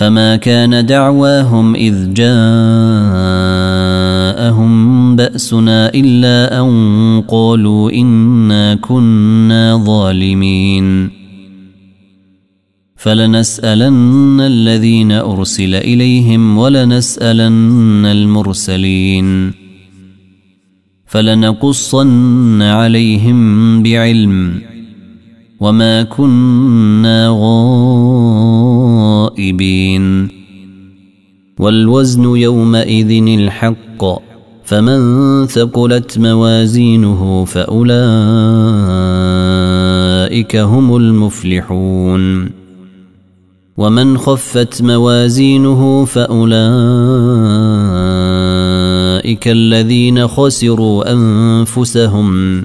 فما كان دعواهم اذ جاءهم باسنا الا ان قالوا انا كنا ظالمين فلنسالن الذين ارسل اليهم ولنسالن المرسلين فلنقصن عليهم بعلم وما كنا غائبين والوزن يومئذ الحق فمن ثقلت موازينه فأولئك هم المفلحون. ومن خفت موازينه فأولئك الذين خسروا أنفسهم.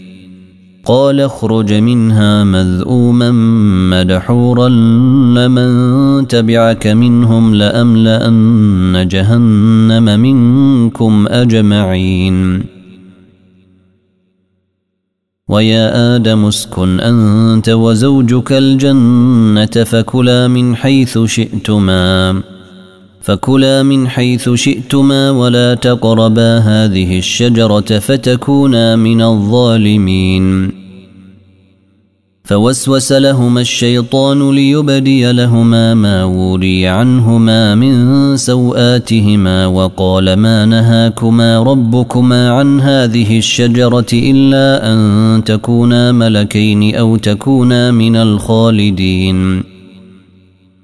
قال اخرج منها مذءوما مدحورا لمن تبعك منهم لأملأن جهنم منكم أجمعين. ويا آدم اسكن أنت وزوجك الجنة فكلا من حيث شئتما. فكلا من حيث شئتما ولا تقربا هذه الشجرة فتكونا من الظالمين. فوسوس لهما الشيطان ليبدي لهما ما وري عنهما من سوآتهما وقال ما نهاكما ربكما عن هذه الشجرة إلا أن تكونا ملكين أو تكونا من الخالدين.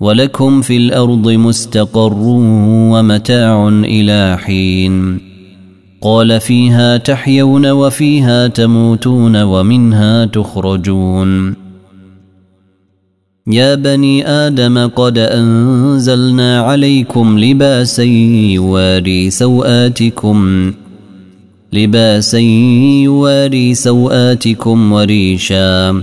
ولكم في الأرض مستقر ومتاع إلى حين. قال فيها تحيون وفيها تموتون ومنها تخرجون. يا بني آدم قد أنزلنا عليكم لباسا يواري سوآتكم لباسا يواري سوآتكم وريشا.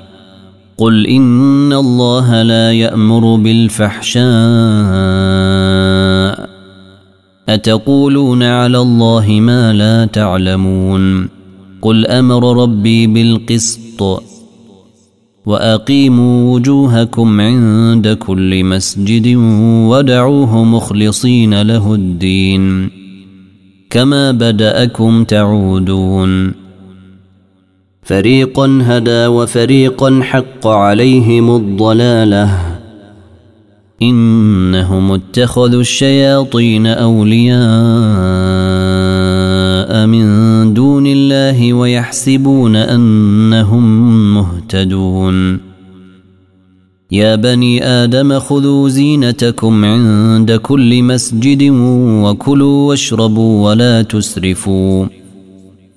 قل ان الله لا يامر بالفحشاء اتقولون على الله ما لا تعلمون قل أمر ربي بالقسط واقيموا وجوهكم عند كل مسجد ودعوه مخلصين له الدين كما بداكم تعودون فريقا هدى وفريقا حق عليهم الضلالة. إنهم اتخذوا الشياطين أولياء من دون الله ويحسبون أنهم مهتدون. يا بني آدم خذوا زينتكم عند كل مسجد وكلوا واشربوا ولا تسرفوا.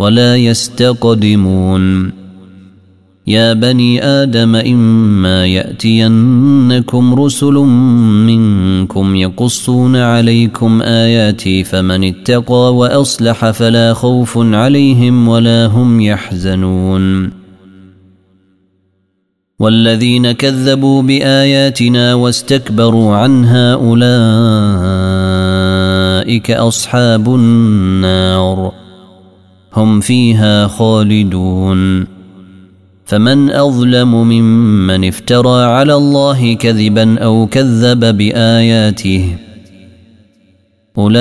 ولا يستقدمون. يا بني آدم إما يأتينكم رسل منكم يقصون عليكم آياتي فمن اتقى وأصلح فلا خوف عليهم ولا هم يحزنون. والذين كذبوا بآياتنا واستكبروا عنها أولئك أصحاب النار. هم فيها خالدون. فمن أظلم ممن افترى على الله كذبا أو كذب بآياته أولئك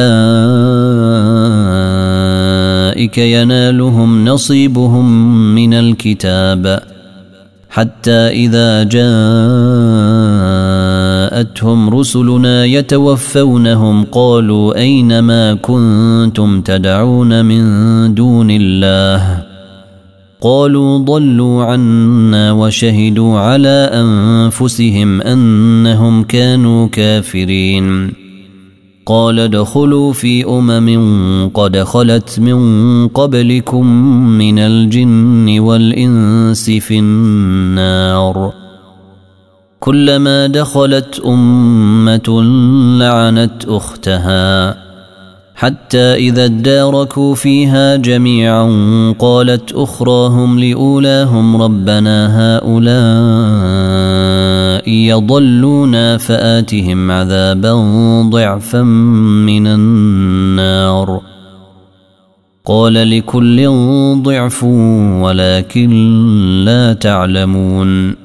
ينالهم نصيبهم من الكتاب. حتى إذا جاءتهم رسلنا يتوفونهم قالوا أين ما كنتم تدعون من دون الله؟ قالوا ضلوا عنا وشهدوا على أنفسهم أنهم كانوا كافرين. قال ادخلوا في أمم قد خلت من قبلكم من الجن والإنس في النار. كلما دخلت أمة لعنت أختها. حتى إذا اداركوا فيها جميعا قالت أخراهم لأولاهم ربنا هؤلاء يضلونا فآتهم عذابا ضعفا من النار. قال لكل ضعف ولكن لا تعلمون.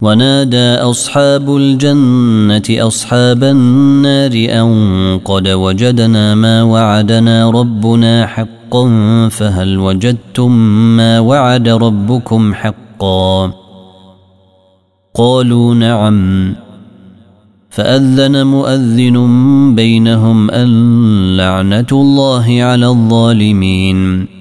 ونادى أصحاب الجنة أصحاب النار أن قد وجدنا ما وعدنا ربنا حقا فهل وجدتم ما وعد ربكم حقا؟ قالوا نعم. فأذن مؤذن بينهم أن لعنة الله على الظالمين.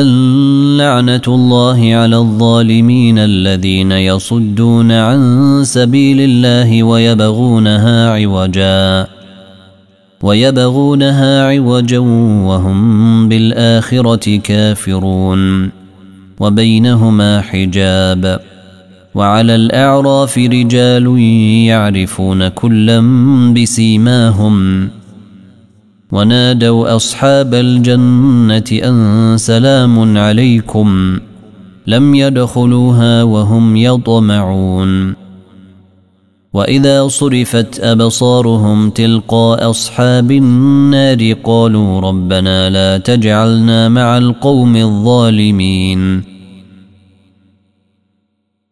اللعنة الله على الظالمين الذين يصدون عن سبيل الله ويبغونها عوجا ويبغونها عوجا وهم بالآخرة كافرون وبينهما حجاب. وعلى الأعراف رجال يعرفون كلا بسيماهم. ونادوا أصحاب الجنة أن سلام عليكم لم يدخلوها وهم يطمعون. وإذا صرفت أبصارهم تلقاء أصحاب النار قالوا ربنا لا تجعلنا مع القوم الظالمين.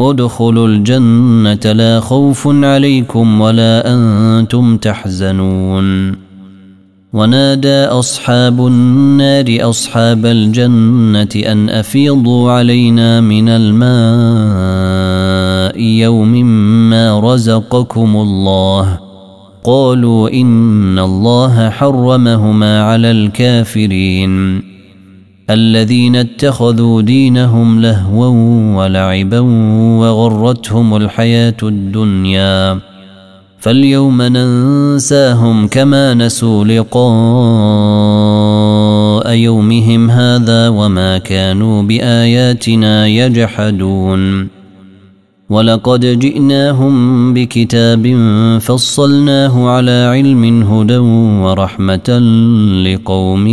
ادخلوا الجنة لا خوف عليكم ولا أنتم تحزنون. ونادى أصحاب النار أصحاب الجنة أن أفيضوا علينا من الماء يوم ما رزقكم الله. قالوا إن الله حرمهما على الكافرين. الذين اتخذوا دينهم لهوا ولعبا وغرتهم الحياة الدنيا. فاليوم ننساهم كما نسوا لقاء يومهم هذا وما كانوا بآياتنا يجحدون. ولقد جئناهم بكتاب فصلناه على علم هدى ورحمة لقوم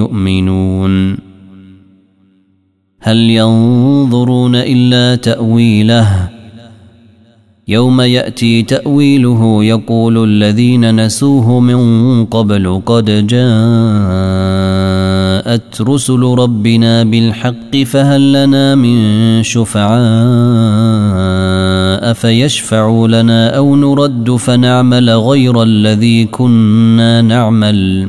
يؤمنون. هل ينظرون إلا تأويله؟ يوم يأتي تأويله يقول الذين نسوه من قبل قد جاء جاءت رسل ربنا بالحق فهل لنا من شفعاء فيشفعوا لنا أو نرد فنعمل غير الذي كنا نعمل؟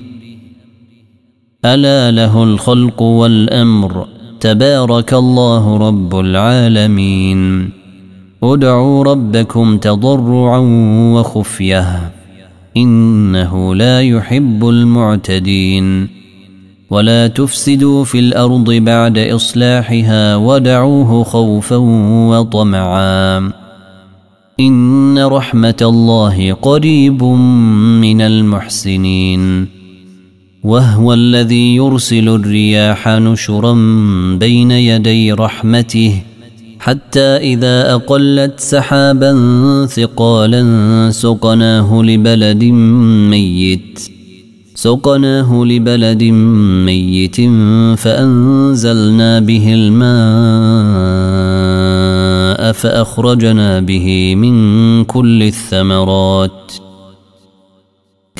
ألا له الخلق والأمر. تبارك الله رب العالمين. ادعوا ربكم تضرعا وخفية. إنه لا يحب المعتدين. ولا تفسدوا في الأرض بعد إصلاحها ودعوه خوفا وطمعا. إن رحمة الله قريب من المحسنين. وهو الذي يرسل الرياح نشرا بين يدي رحمته حتى إذا أقلت سحابا ثقالا سقناه لبلد ميت. سقناه لبلد ميت فأنزلنا به الماء فأخرجنا به من كل الثمرات.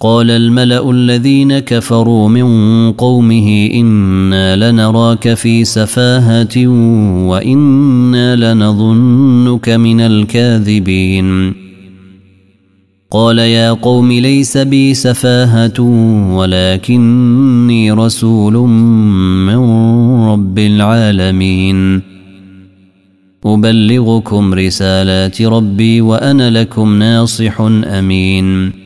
قال الملأ الذين كفروا من قومه إنا لنراك في سفاهة وإنا لنظنك من الكاذبين. قال يا قوم ليس بي سفاهة ولكني رسول من رب العالمين. أبلغكم رسالات ربي وأنا لكم ناصح أمين.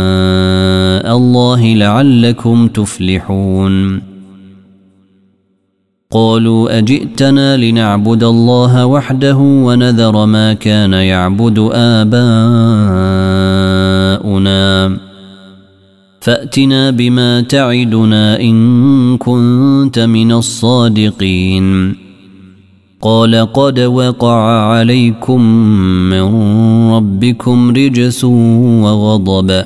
الله لعلكم تفلحون. قالوا أجئتنا لنعبد الله وحده ونذر ما كان يعبد آباؤنا. فأتنا بما تعدنا إن كنت من الصادقين. قال قد وقع عليكم من ربكم رجس وغضب.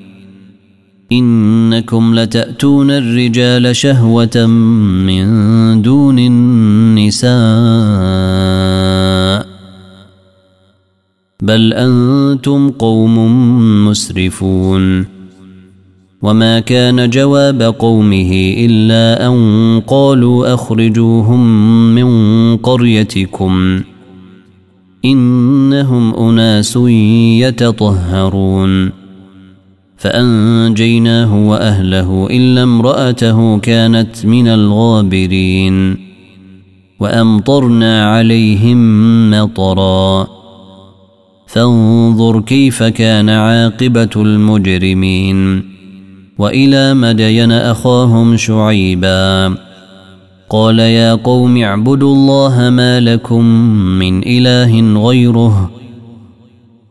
إنكم لتأتون الرجال شهوة من دون النساء. بل أنتم قوم مسرفون. وما كان جواب قومه إلا أن قالوا أخرجوهم من قريتكم. إنهم أناس يتطهرون. فأنجيناه وأهله إلا امرأته كانت من الغابرين وأمطرنا عليهم مطرا. فانظر كيف كان عاقبة المجرمين. وإلى مدين أخاهم شعيبا. قال يا قوم اعبدوا الله ما لكم من إله غيره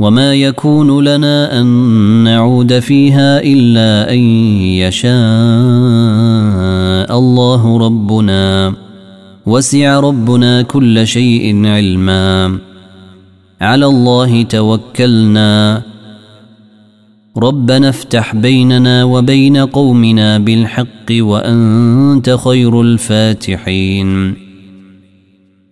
وما يكون لنا ان نعود فيها الا ان يشاء الله ربنا وسع ربنا كل شيء علما على الله توكلنا ربنا افتح بيننا وبين قومنا بالحق وانت خير الفاتحين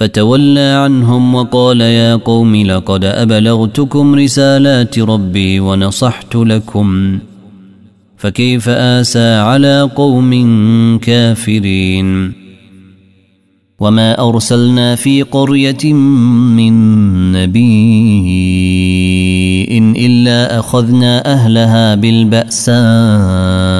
فتولى عنهم وقال يا قوم لقد أبلغتكم رسالات ربي ونصحت لكم فكيف آسى على قوم كافرين وما أرسلنا في قرية من نبي إلا أخذنا أهلها بالبأساء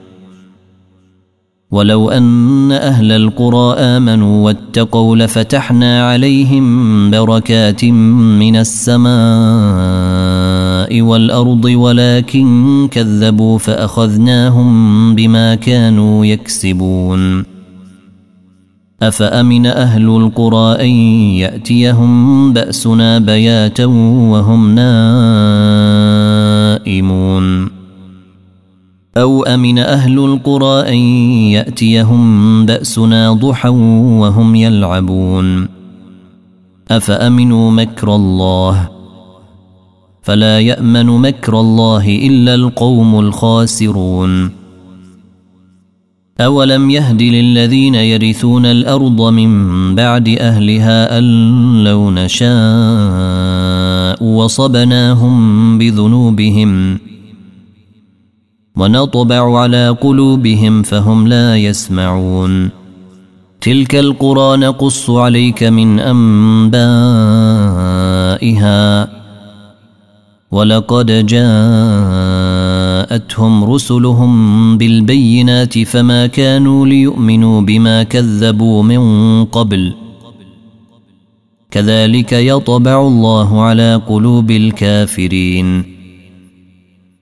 ولو أن أهل القرى آمنوا واتقوا لفتحنا عليهم بركات من السماء والأرض ولكن كذبوا فأخذناهم بما كانوا يكسبون. أفأمن أهل القرى أن يأتيهم بأسنا بياتا وهم نائمون؟ أو أمن أهل القرى أن يأتيهم بأسنا ضحى وهم يلعبون. أفأمنوا مكر الله؟ فلا يأمن مكر الله إلا القوم الخاسرون. أولم يهد للذين يرثون الأرض من بعد أهلها أن لو نشاء وصبناهم بذنوبهم ونطبع على قلوبهم فهم لا يسمعون. تلك القرى نقص عليك من أنبائها. ولقد جاءتهم رسلهم بالبينات فما كانوا ليؤمنوا بما كذبوا من قبل. كذلك يطبع الله على قلوب الكافرين.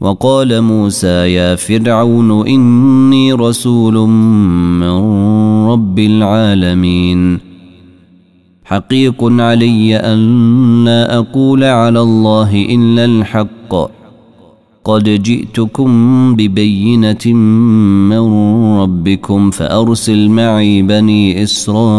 وقال موسى يا فرعون إني رسول من رب العالمين. حقيق علي أن لا أقول على الله إلا الحق. قد جئتكم ببينة من ربكم فأرسل معي بني إسرائيل.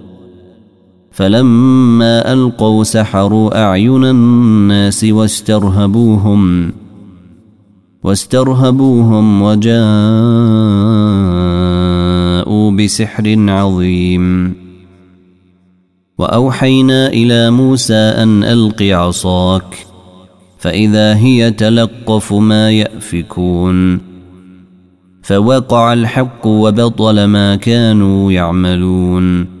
فلما ألقوا سحروا أعين الناس واسترهبوهم واسترهبوهم وجاءوا بسحر عظيم. وأوحينا إلى موسى أن ألق عصاك فإذا هي تلقف ما يأفكون. فوقع الحق وبطل ما كانوا يعملون.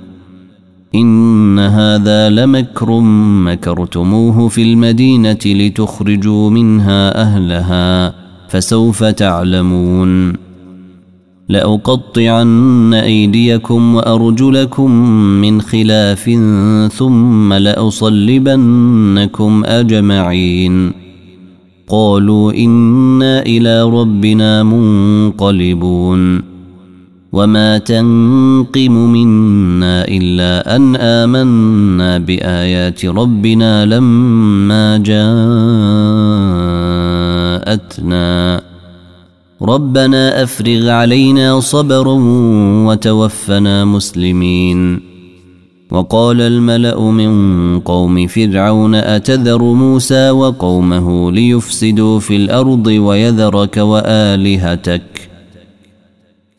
إن هذا لمكر مكرتموه في المدينة لتخرجوا منها أهلها فسوف تعلمون. لأقطعن أيديكم وأرجلكم من خلاف ثم لأصلبنكم أجمعين. قالوا إنا إلى ربنا منقلبون. وما تنقم منا الا ان امنا بايات ربنا لما جاءتنا ربنا افرغ علينا صبرا وتوفنا مسلمين وقال الملا من قوم فرعون اتذر موسى وقومه ليفسدوا في الأرض ويذرك والهتك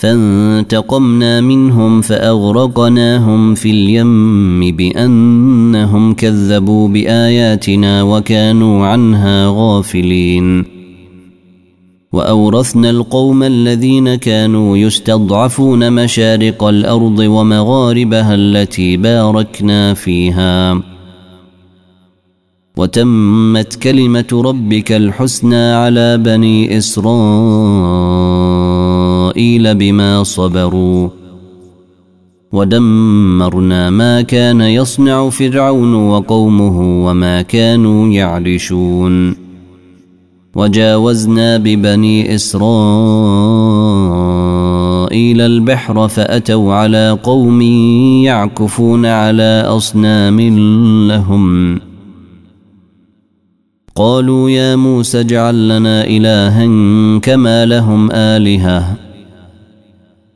فانتقمنا منهم فأغرقناهم في اليم بأنهم كذبوا بآياتنا وكانوا عنها غافلين. وأورثنا القوم الذين كانوا يستضعفون مشارق الأرض ومغاربها التي باركنا فيها. وتمت كلمة ربك الحسنى على بني إسرائيل. بما صبروا ودمرنا ما كان يصنع فرعون وقومه وما كانوا يعرشون وجاوزنا ببني إسرائيل البحر فأتوا على قوم يعكفون على أصنام لهم قالوا يا موسى اجعل لنا إلها كما لهم آلهة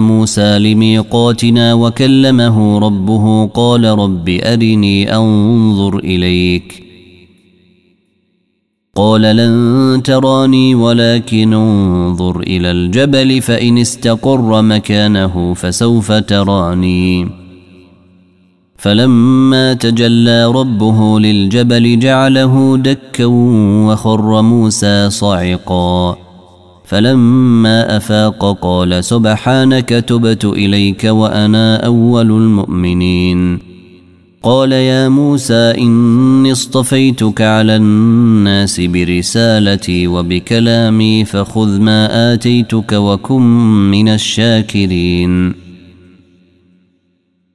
موسى لميقاتنا وكلمه ربه قال رب أرني أنظر إليك. قال لن تراني ولكن انظر إلى الجبل فإن استقر مكانه فسوف تراني. فلما تجلى ربه للجبل جعله دكا وخر موسى صعقا فلما أفاق قال سبحانك تبت إليك وأنا أول المؤمنين. قال يا موسى إني اصطفيتك على الناس برسالتي وبكلامي فخذ ما آتيتك وكن من الشاكرين.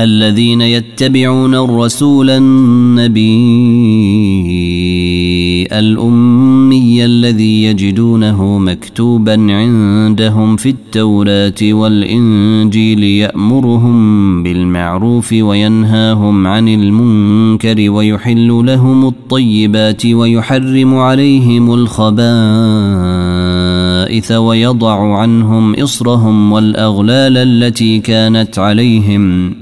الذين يتبعون الرسول النبي الأمي الذي يجدونه مكتوبا عندهم في التوراة والإنجيل يأمرهم بالمعروف وينهاهم عن المنكر ويحل لهم الطيبات ويحرم عليهم الخبائث ويضع عنهم إصرهم والأغلال التي كانت عليهم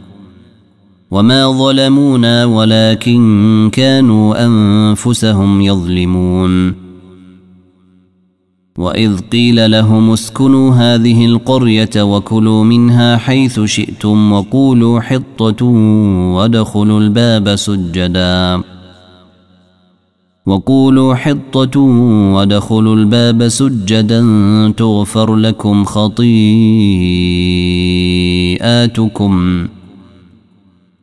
وما ظلمونا ولكن كانوا انفسهم يظلمون واذ قيل لهم اسكنوا هذه القريه وكلوا منها حيث شئتم وقولوا حطه وادخلوا الباب سجدا وقولوا حطة وادخلوا الباب سجدا تغفر لكم خطيئاتكم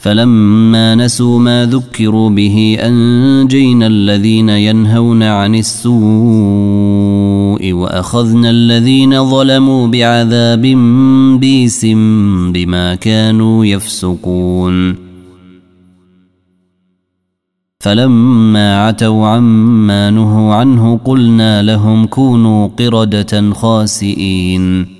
فلما نسوا ما ذكروا به أنجينا الذين ينهون عن السوء وأخذنا الذين ظلموا بعذاب بيس بما كانوا يفسقون. فلما عتوا عما نهوا عنه قلنا لهم كونوا قردة خاسئين.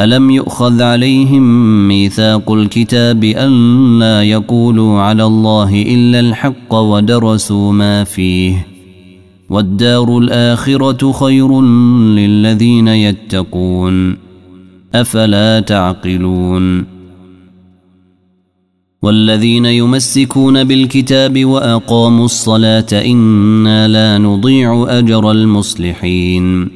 ألم يؤخذ عليهم ميثاق الكتاب أن لا يقولوا على الله إلا الحق ودرسوا ما فيه والدار الآخرة خير للذين يتقون أفلا تعقلون والذين يمسكون بالكتاب وأقاموا الصلاة إنا لا نضيع أجر المصلحين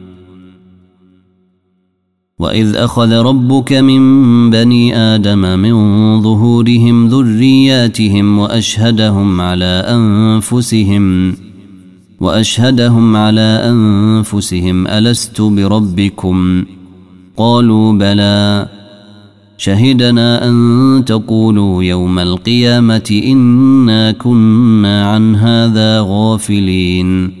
واذ اخذ ربك من بني آدم من ظهورهم ذرياتهم واشهدهم على انفسهم واشهدهم على انفسهم الست بربكم قالوا بلى شهدنا ان تقولوا يوم القيامه انا كنا عن هذا غافلين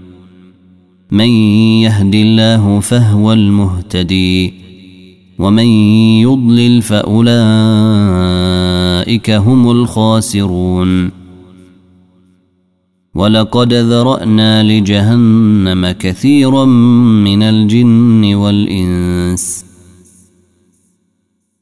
من يهد الله فهو المهتدي ومن يضلل فأولئك هم الخاسرون. ولقد ذرأنا لجهنم كثيرا من الجن والإنس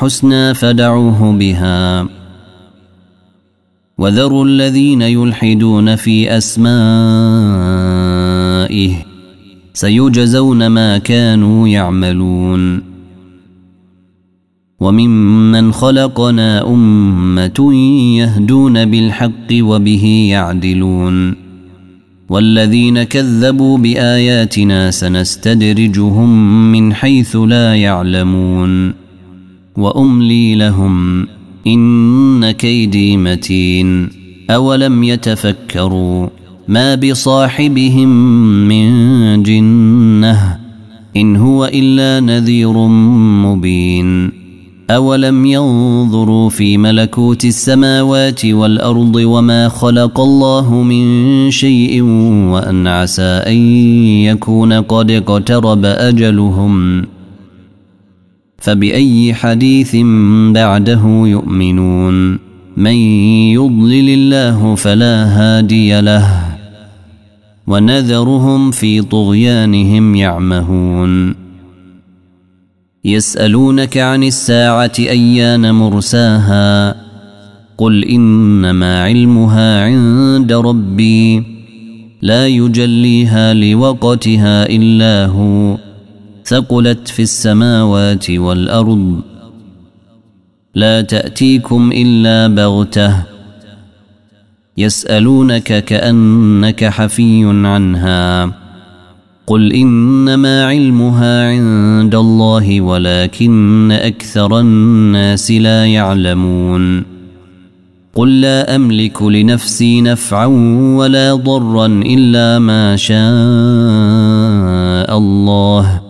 الحسنى فدعوه بها. وذروا الذين يلحدون في أسمائه سيجزون ما كانوا يعملون. وممن خلقنا أمة يهدون بالحق وبه يعدلون. والذين كذبوا بآياتنا سنستدرجهم من حيث لا يعلمون. وأملي لهم إن كيدي متين أولم يتفكروا ما بصاحبهم من جنة إن هو إلا نذير مبين أولم ينظروا في ملكوت السماوات والأرض وما خلق الله من شيء وأن عسى أن يكون قد اقترب أجلهم فبأي حديث بعده يؤمنون؟ من يضلل الله فلا هادي له ونذرهم في طغيانهم يعمهون. يسألونك عن الساعة أيان مرساها؟ قل إنما علمها عند ربي لا يجليها لوقتها إلا هو. ثقلت في السماوات والأرض لا تأتيكم إلا بغتة يسألونك كأنك حفي عنها قل إنما علمها عند الله ولكن أكثر الناس لا يعلمون قل لا أملك لنفسي نفعا ولا ضرا إلا ما شاء الله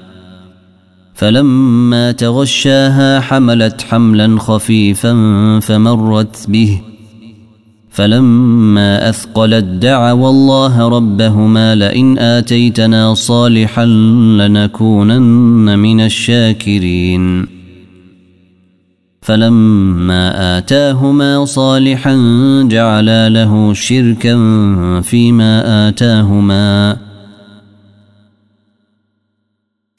فلما تغشاها حملت حملا خفيفا فمرت به. فلما أثقلت دعوا الله ربهما لئن آتيتنا صالحا لنكونن من الشاكرين. فلما آتاهما صالحا جعلا له شركا فيما آتاهما.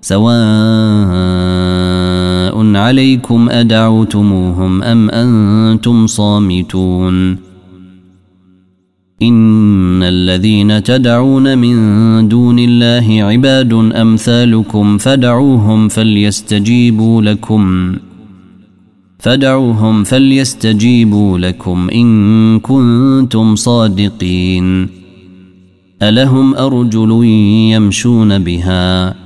سواء عليكم أدعوتموهم أم أنتم صامتون. إن الذين تدعون من دون الله عباد أمثالكم فدعوهم فليستجيبوا لكم. فدعوهم فليستجيبوا لكم إن كنتم صادقين. ألهم أرجل يمشون بها؟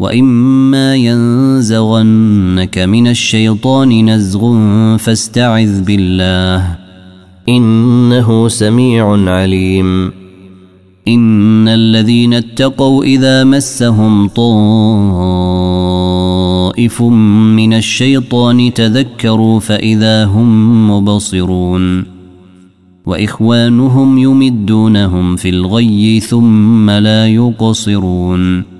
واما ينزغنك من الشيطان نزغ فاستعذ بالله انه سميع عليم. إن الذين اتقوا إذا مسهم طائف من الشيطان تذكروا فإذا هم مبصرون. وإخوانهم يمدونهم في الغي ثم لا يقصرون.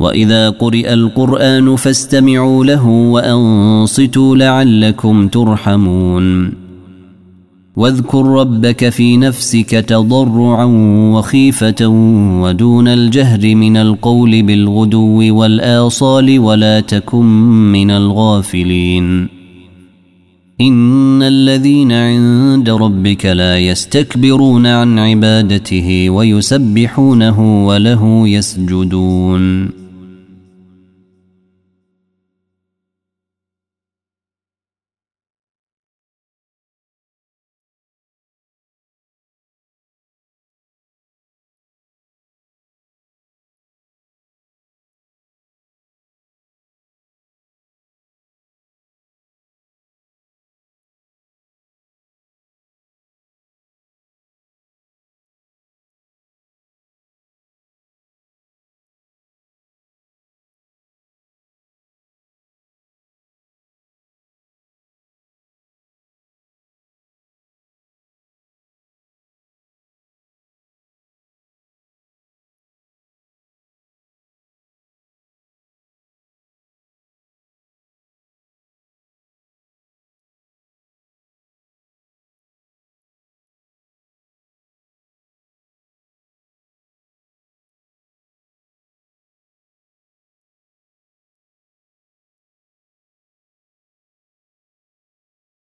وإذا قرئ القرآن فاستمعوا له وأنصتوا لعلكم ترحمون. واذكر ربك في نفسك تضرعا وخيفة ودون الجهر من القول بالغدو والآصال ولا تكن من الغافلين. إن الذين عند ربك لا يستكبرون عن عبادته ويسبحونه وله يسجدون.